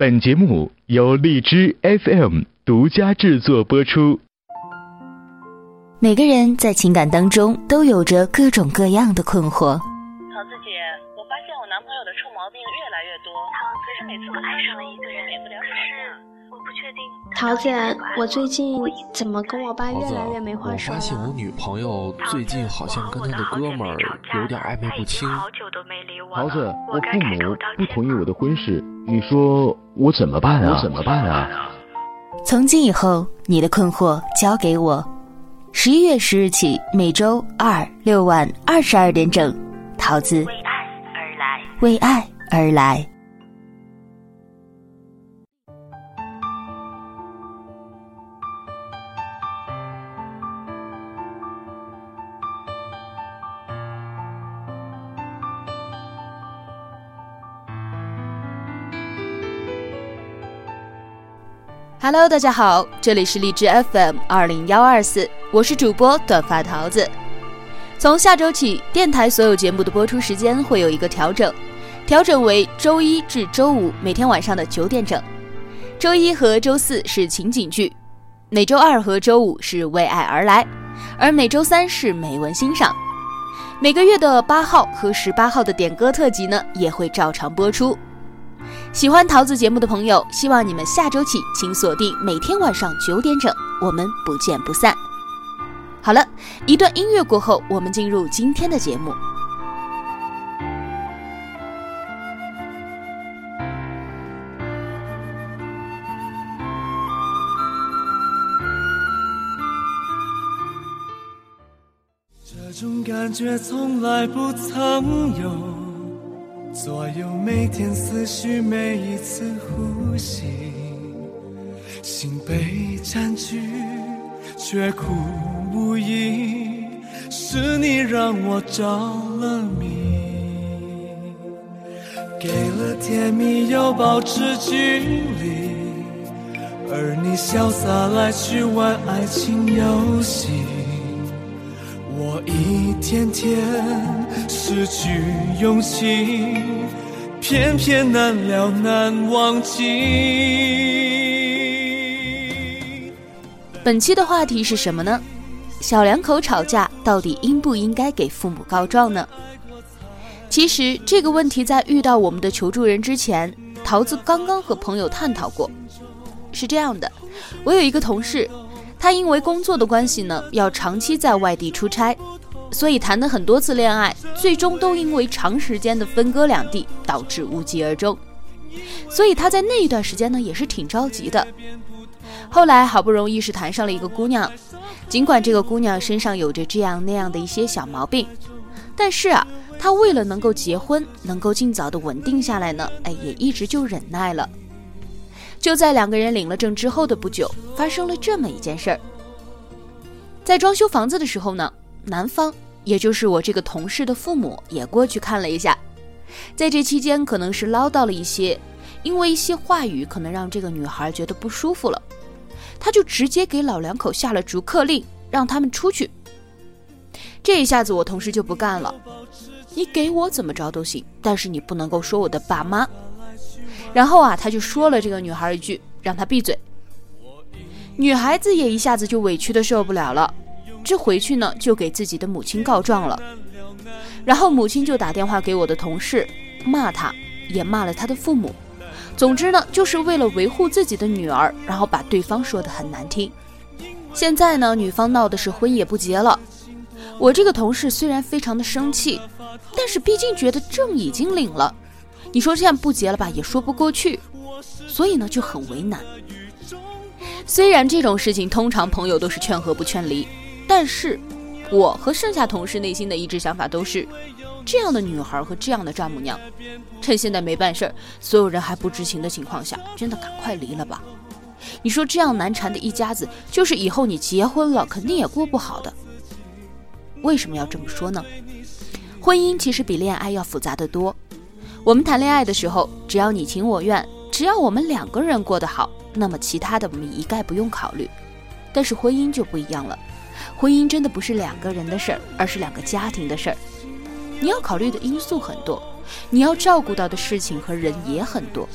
本节目由荔枝 FM 独家制作播出。每个人在情感当中都有着各种各样的困惑。桃子姐，我发现我男朋友的臭毛病越来越多，可是每次我爱上了一个人，免不了吵架。桃子，我最近怎么跟我爸越来越没话说了？我发现我女朋友最近好像跟她的哥们儿有点暧昧不清。桃子，我父母不同意我的婚事，你说我怎么办啊？我怎么办啊？从今以后，你的困惑交给我。十一月十日起，每周二六晚二十二点整，桃子为爱而来，为爱而来。Hello，大家好，这里是荔枝 FM 二零幺二四，我是主播短发桃子。从下周起，电台所有节目的播出时间会有一个调整，调整为周一至周五每天晚上的九点整。周一和周四是情景剧，每周二和周五是为爱而来，而每周三是美文欣赏。每个月的八号和十八号的点歌特辑呢，也会照常播出。喜欢桃子节目的朋友，希望你们下周起请锁定每天晚上九点整，我们不见不散。好了，一段音乐过后，我们进入今天的节目。这种感觉从来不曾有。左右每天思绪，每一次呼吸，心被占据，却苦无依。是你让我着了迷，给了甜蜜又保持距离，而你潇洒来去玩爱情游戏，我一天天失去勇气。偏偏难了难忘记。本期的话题是什么呢？小两口吵架到底应不应该给父母告状呢？其实这个问题在遇到我们的求助人之前，桃子刚刚和朋友探讨过。是这样的，我有一个同事，他因为工作的关系呢，要长期在外地出差。所以谈的很多次恋爱，最终都因为长时间的分割两地，导致无疾而终。所以他在那一段时间呢，也是挺着急的。后来好不容易是谈上了一个姑娘，尽管这个姑娘身上有着这样那样的一些小毛病，但是啊，他为了能够结婚，能够尽早的稳定下来呢，哎，也一直就忍耐了。就在两个人领了证之后的不久，发生了这么一件事儿。在装修房子的时候呢。男方，也就是我这个同事的父母，也过去看了一下。在这期间，可能是唠叨了一些，因为一些话语可能让这个女孩觉得不舒服了，他就直接给老两口下了逐客令，让他们出去。这一下子，我同事就不干了，你给我怎么着都行，但是你不能够说我的爸妈。然后啊，他就说了这个女孩一句，让她闭嘴。女孩子也一下子就委屈的受不了了。这回去呢，就给自己的母亲告状了，然后母亲就打电话给我的同事，骂他，也骂了他的父母。总之呢，就是为了维护自己的女儿，然后把对方说的很难听。现在呢，女方闹的是婚也不结了。我这个同事虽然非常的生气，但是毕竟觉得证已经领了，你说这样不结了吧，也说不过去，所以呢就很为难。虽然这种事情通常朋友都是劝和不劝离。但是，我和剩下同事内心的一致想法都是，这样的女孩和这样的丈母娘，趁现在没办事儿，所有人还不知情的情况下，真的赶快离了吧。你说这样难缠的一家子，就是以后你结婚了，肯定也过不好的。为什么要这么说呢？婚姻其实比恋爱要复杂的多。我们谈恋爱的时候，只要你情我愿，只要我们两个人过得好，那么其他的我们一概不用考虑。但是婚姻就不一样了。婚姻真的不是两个人的事儿，而是两个家庭的事儿。你要考虑的因素很多，你要照顾到的事情和人也很多。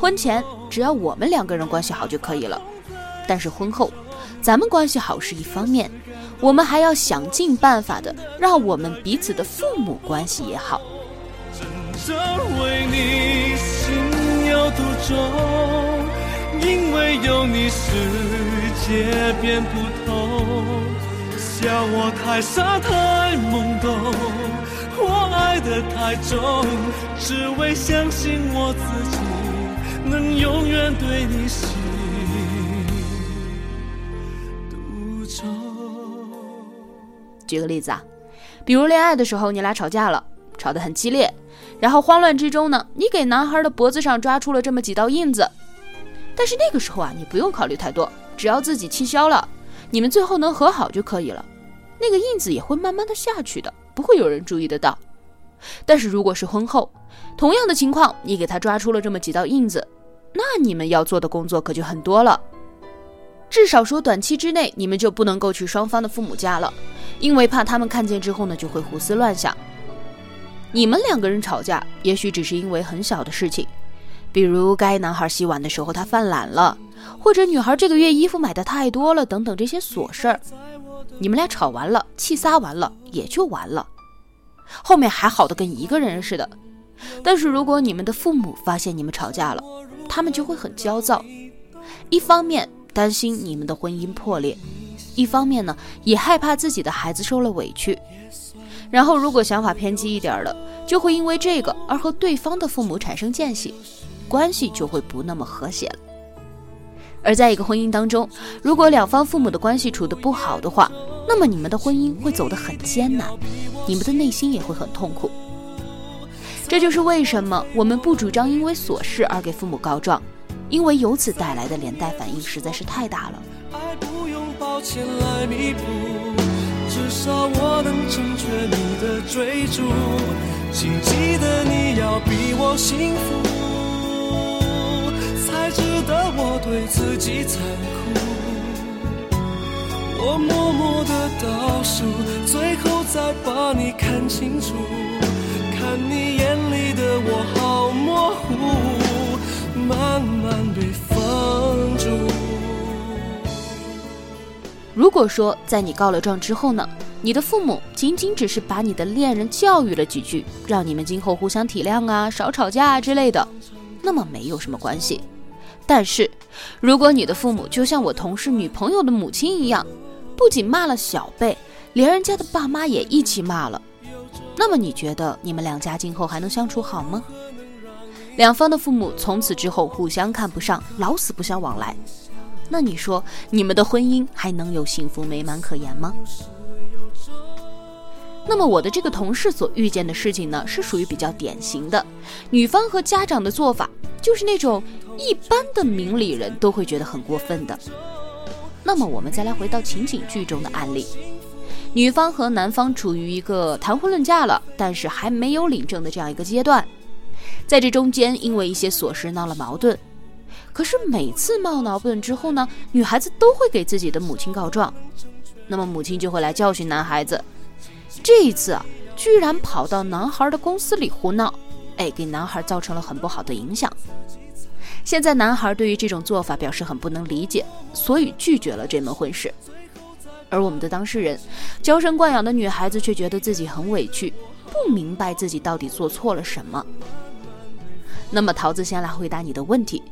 婚前只要我们两个人关系好就可以了，但是婚后，咱们关系好是一方面，我们还要想尽办法的让我们彼此的父母关系也好。真正为你心有独钟，因为有你世界变不同。笑我太傻太懵懂，我爱的太重，只为相信我自己能永远对你心独钟。举个例子啊，比如恋爱的时候，你俩吵架了，吵得很激烈，然后慌乱之中呢，你给男孩的脖子上抓出了这么几道印子。但是那个时候啊，你不用考虑太多，只要自己气消了，你们最后能和好就可以了。那个印子也会慢慢的下去的，不会有人注意得到。但是如果是婚后，同样的情况，你给他抓出了这么几道印子，那你们要做的工作可就很多了。至少说短期之内，你们就不能够去双方的父母家了，因为怕他们看见之后呢，就会胡思乱想。你们两个人吵架，也许只是因为很小的事情，比如该男孩洗碗的时候他犯懒了，或者女孩这个月衣服买的太多了，等等这些琐事儿。你们俩吵完了，气撒完了，也就完了，后面还好的跟一个人似的。但是如果你们的父母发现你们吵架了，他们就会很焦躁，一方面担心你们的婚姻破裂，一方面呢也害怕自己的孩子受了委屈。然后如果想法偏激一点的，就会因为这个而和对方的父母产生间隙，关系就会不那么和谐了。而在一个婚姻当中，如果两方父母的关系处得不好的话，那么你们的婚姻会走得很艰难，你们的内心也会很痛苦。这就是为什么我们不主张因为琐事而给父母告状，因为由此带来的连带反应实在是太大了。爱不用抱歉来弥补，至少我能成全你的追逐，请记得你要比我幸福。才值得我对自己残酷。我默默的倒数，最后再把你看清楚。看你眼里的我好模糊，慢慢被封住。如果说在你告了状之后呢，你的父母仅仅只是把你的恋人教育了几句，让你们今后互相体谅啊，少吵架啊之类的，那么没有什么关系。但是，如果你的父母就像我同事女朋友的母亲一样，不仅骂了小辈，连人家的爸妈也一起骂了，那么你觉得你们两家今后还能相处好吗？两方的父母从此之后互相看不上，老死不相往来，那你说你们的婚姻还能有幸福美满可言吗？那么我的这个同事所遇见的事情呢，是属于比较典型的，女方和家长的做法就是那种。一般的明理人都会觉得很过分的。那么我们再来回到情景剧中的案例，女方和男方处于一个谈婚论嫁了，但是还没有领证的这样一个阶段，在这中间因为一些琐事闹了矛盾。可是每次闹矛盾之后呢，女孩子都会给自己的母亲告状，那么母亲就会来教训男孩子。这一次啊，居然跑到男孩的公司里胡闹，哎，给男孩造成了很不好的影响。现在男孩对于这种做法表示很不能理解，所以拒绝了这门婚事。而我们的当事人，娇生惯养的女孩子却觉得自己很委屈，不明白自己到底做错了什么。那么桃子先来回答你的问题：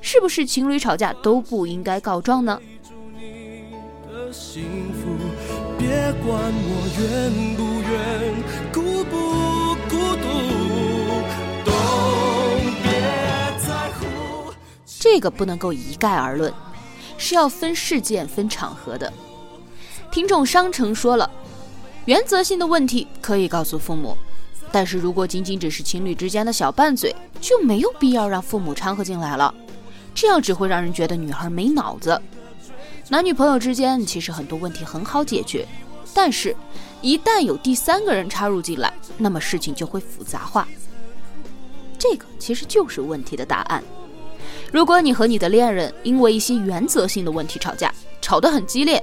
是不是情侣吵架都不应该告状呢？别管我愿不愿这个不能够一概而论，是要分事件、分场合的。听众商城说了，原则性的问题可以告诉父母，但是如果仅仅只是情侣之间的小拌嘴，就没有必要让父母掺和进来了，这样只会让人觉得女孩没脑子。男女朋友之间其实很多问题很好解决，但是，一旦有第三个人插入进来，那么事情就会复杂化。这个其实就是问题的答案。如果你和你的恋人因为一些原则性的问题吵架，吵得很激烈，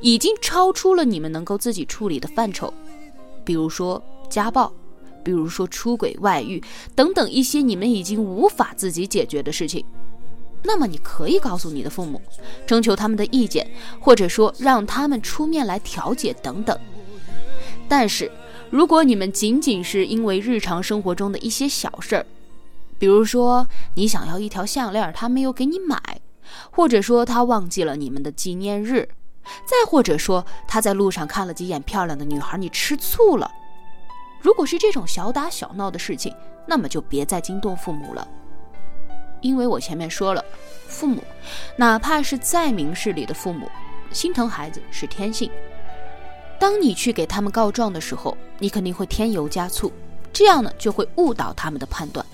已经超出了你们能够自己处理的范畴，比如说家暴，比如说出轨、外遇等等一些你们已经无法自己解决的事情，那么你可以告诉你的父母，征求他们的意见，或者说让他们出面来调解等等。但是，如果你们仅仅是因为日常生活中的一些小事儿，比如说你想要一条项链，他没有给你买，或者说他忘记了你们的纪念日，再或者说他在路上看了几眼漂亮的女孩，你吃醋了。如果是这种小打小闹的事情，那么就别再惊动父母了，因为我前面说了，父母哪怕是再明事理的父母，心疼孩子是天性。当你去给他们告状的时候，你肯定会添油加醋，这样呢就会误导他们的判断。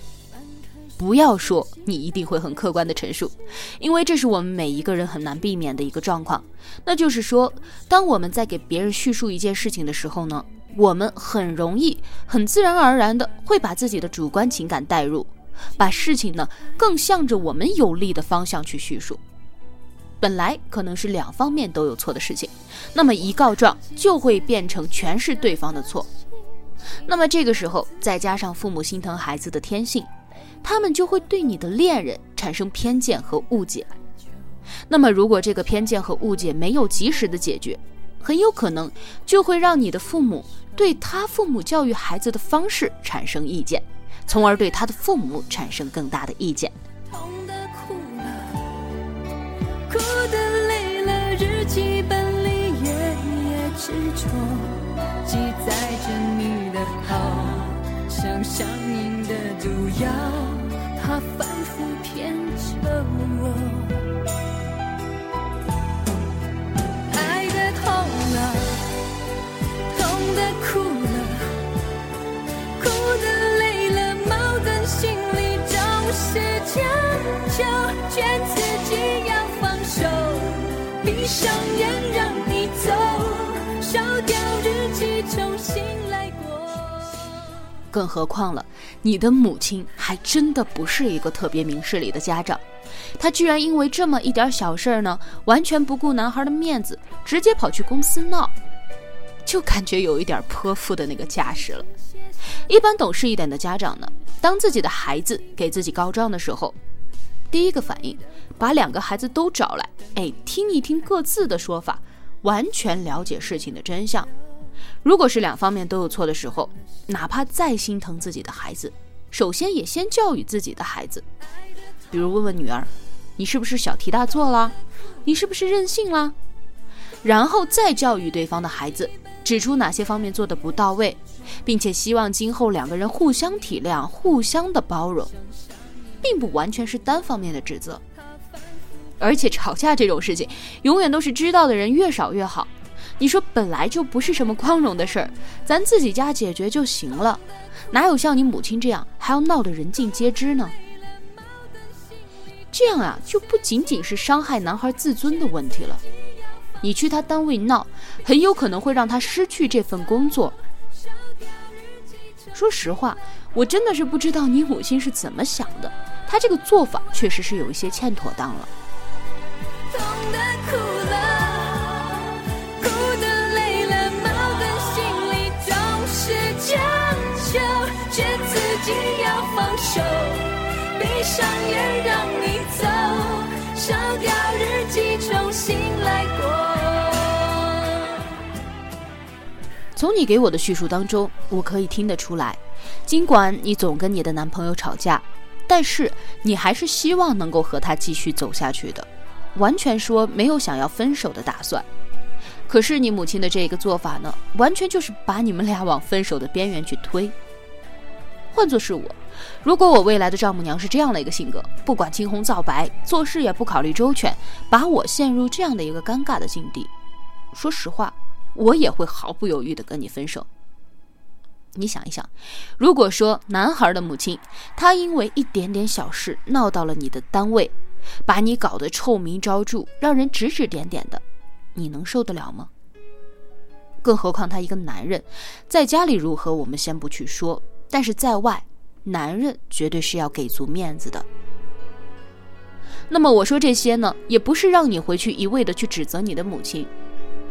不要说你一定会很客观的陈述，因为这是我们每一个人很难避免的一个状况。那就是说，当我们在给别人叙述一件事情的时候呢，我们很容易、很自然而然的会把自己的主观情感带入，把事情呢更向着我们有利的方向去叙述。本来可能是两方面都有错的事情，那么一告状就会变成全是对方的错。那么这个时候再加上父母心疼孩子的天性，他们就会对你的恋人产生偏见和误解。那么如果这个偏见和误解没有及时的解决，很有可能就会让你的父母对他父母教育孩子的方式产生意见，从而对他的父母产生更大的意见。痛的哭的累了，日记本里页页执着，记载着你的好，像上瘾的毒药，它反复骗着我。爱的痛了，痛的哭了，哭的累了，矛盾心里总是将就，劝自己要放手。闭上眼更何况了，你的母亲还真的不是一个特别明事理的家长，她居然因为这么一点小事儿呢，完全不顾男孩的面子，直接跑去公司闹，就感觉有一点泼妇的那个架势了。一般懂事一点的家长呢，当自己的孩子给自己告状的时候。第一个反应，把两个孩子都找来，哎，听一听各自的说法，完全了解事情的真相。如果是两方面都有错的时候，哪怕再心疼自己的孩子，首先也先教育自己的孩子，比如问问女儿，你是不是小题大做了？你是不是任性了？然后再教育对方的孩子，指出哪些方面做的不到位，并且希望今后两个人互相体谅，互相的包容。并不完全是单方面的指责，而且吵架这种事情，永远都是知道的人越少越好。你说本来就不是什么光荣的事儿，咱自己家解决就行了，哪有像你母亲这样还要闹得人尽皆知呢？这样啊，就不仅仅是伤害男孩自尊的问题了。你去他单位闹，很有可能会让他失去这份工作。说实话，我真的是不知道你母亲是怎么想的。他这个做法确实是有一些欠妥当了。从你给我的叙述当中，我可以听得出来，尽管你总跟你的男朋友吵架。但是你还是希望能够和他继续走下去的，完全说没有想要分手的打算。可是你母亲的这个做法呢，完全就是把你们俩往分手的边缘去推。换作是我，如果我未来的丈母娘是这样的一个性格，不管青红皂白，做事也不考虑周全，把我陷入这样的一个尴尬的境地，说实话，我也会毫不犹豫的跟你分手。你想一想，如果说男孩的母亲，他因为一点点小事闹到了你的单位，把你搞得臭名昭著，让人指指点点的，你能受得了吗？更何况他一个男人，在家里如何我们先不去说，但是在外，男人绝对是要给足面子的。那么我说这些呢，也不是让你回去一味的去指责你的母亲，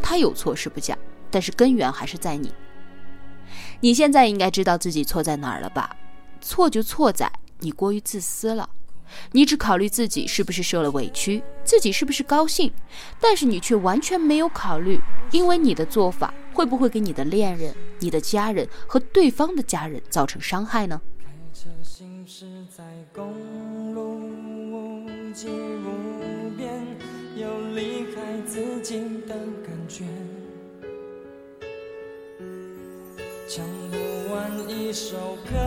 他有错是不假，但是根源还是在你。你现在应该知道自己错在哪儿了吧？错就错在你过于自私了，你只考虑自己是不是受了委屈，自己是不是高兴，但是你却完全没有考虑，因为你的做法会不会给你的恋人、你的家人和对方的家人造成伤害呢？有离开自己的感觉唱不完一首歌，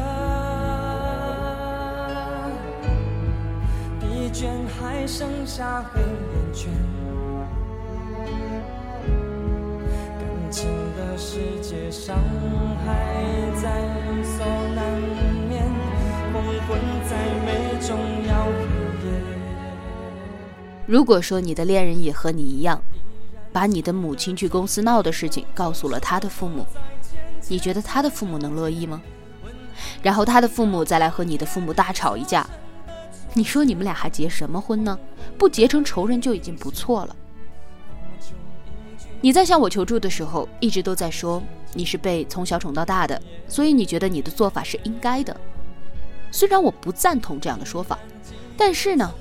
疲倦还剩下黑眼圈。感情的世界，伤害在如果说你的恋人也和你一样，把你的母亲去公司闹的事情告诉了他的父母。你觉得他的父母能乐意吗？然后他的父母再来和你的父母大吵一架，你说你们俩还结什么婚呢？不结成仇人就已经不错了。你在向我求助的时候，一直都在说你是被从小宠到大的，所以你觉得你的做法是应该的。虽然我不赞同这样的说法，但是呢，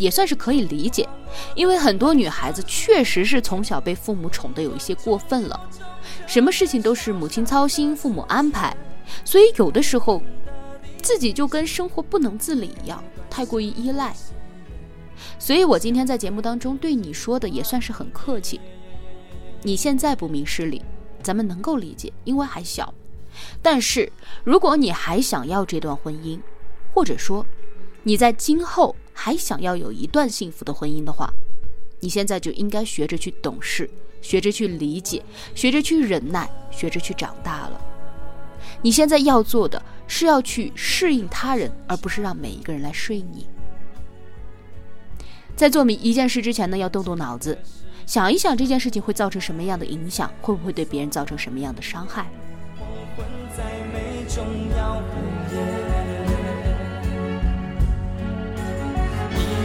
也算是可以理解，因为很多女孩子确实是从小被父母宠得有一些过分了。什么事情都是母亲操心，父母安排，所以有的时候自己就跟生活不能自理一样，太过于依赖。所以我今天在节目当中对你说的也算是很客气。你现在不明事理，咱们能够理解，因为还小。但是如果你还想要这段婚姻，或者说你在今后还想要有一段幸福的婚姻的话，你现在就应该学着去懂事。学着去理解，学着去忍耐，学着去长大了。你现在要做的是要去适应他人，而不是让每一个人来适应你。在做每一件事之前呢，要动动脑子，想一想这件事情会造成什么样的影响，会不会对别人造成什么样的伤害。依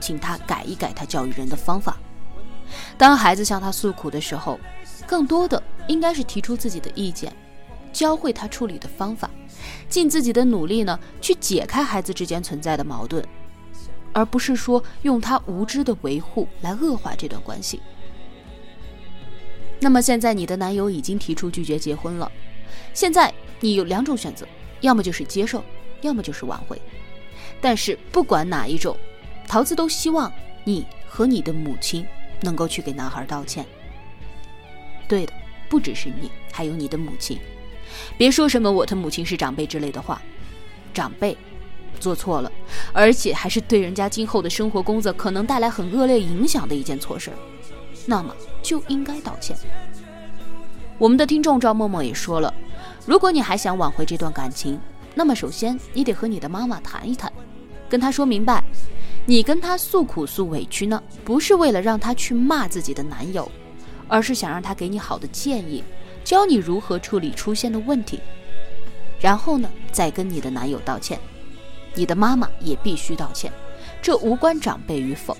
请他改一改他教育人的方法。当孩子向他诉苦的时候，更多的应该是提出自己的意见，教会他处理的方法，尽自己的努力呢去解开孩子之间存在的矛盾，而不是说用他无知的维护来恶化这段关系。那么现在你的男友已经提出拒绝结婚了，现在你有两种选择，要么就是接受，要么就是挽回。但是不管哪一种，桃子都希望你和你的母亲能够去给男孩道歉。对的，不只是你，还有你的母亲。别说什么我的母亲是长辈之类的话，长辈做错了，而且还是对人家今后的生活工作可能带来很恶劣影响的一件错事，那么。就应该道歉。我们的听众赵默默也说了，如果你还想挽回这段感情，那么首先你得和你的妈妈谈一谈，跟她说明白，你跟她诉苦诉委屈呢，不是为了让她去骂自己的男友，而是想让她给你好的建议，教你如何处理出现的问题，然后呢，再跟你的男友道歉，你的妈妈也必须道歉，这无关长辈与否。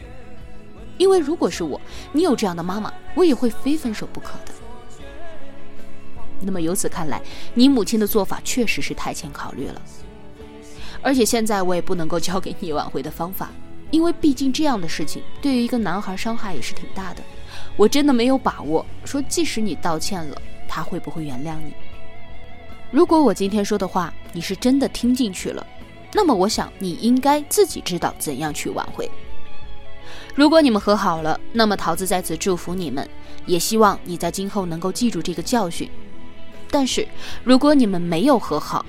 因为如果是我，你有这样的妈妈，我也会非分手不可的。那么由此看来，你母亲的做法确实是太欠考虑了。而且现在我也不能够教给你挽回的方法，因为毕竟这样的事情对于一个男孩伤害也是挺大的。我真的没有把握说，即使你道歉了，他会不会原谅你。如果我今天说的话你是真的听进去了，那么我想你应该自己知道怎样去挽回。如果你们和好了，那么桃子在此祝福你们，也希望你在今后能够记住这个教训。但是，如果你们没有和好，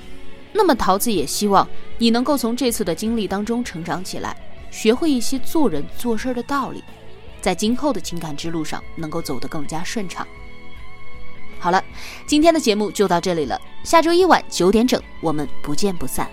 那么桃子也希望你能够从这次的经历当中成长起来，学会一些做人做事的道理，在今后的情感之路上能够走得更加顺畅。好了，今天的节目就到这里了，下周一晚九点整，我们不见不散。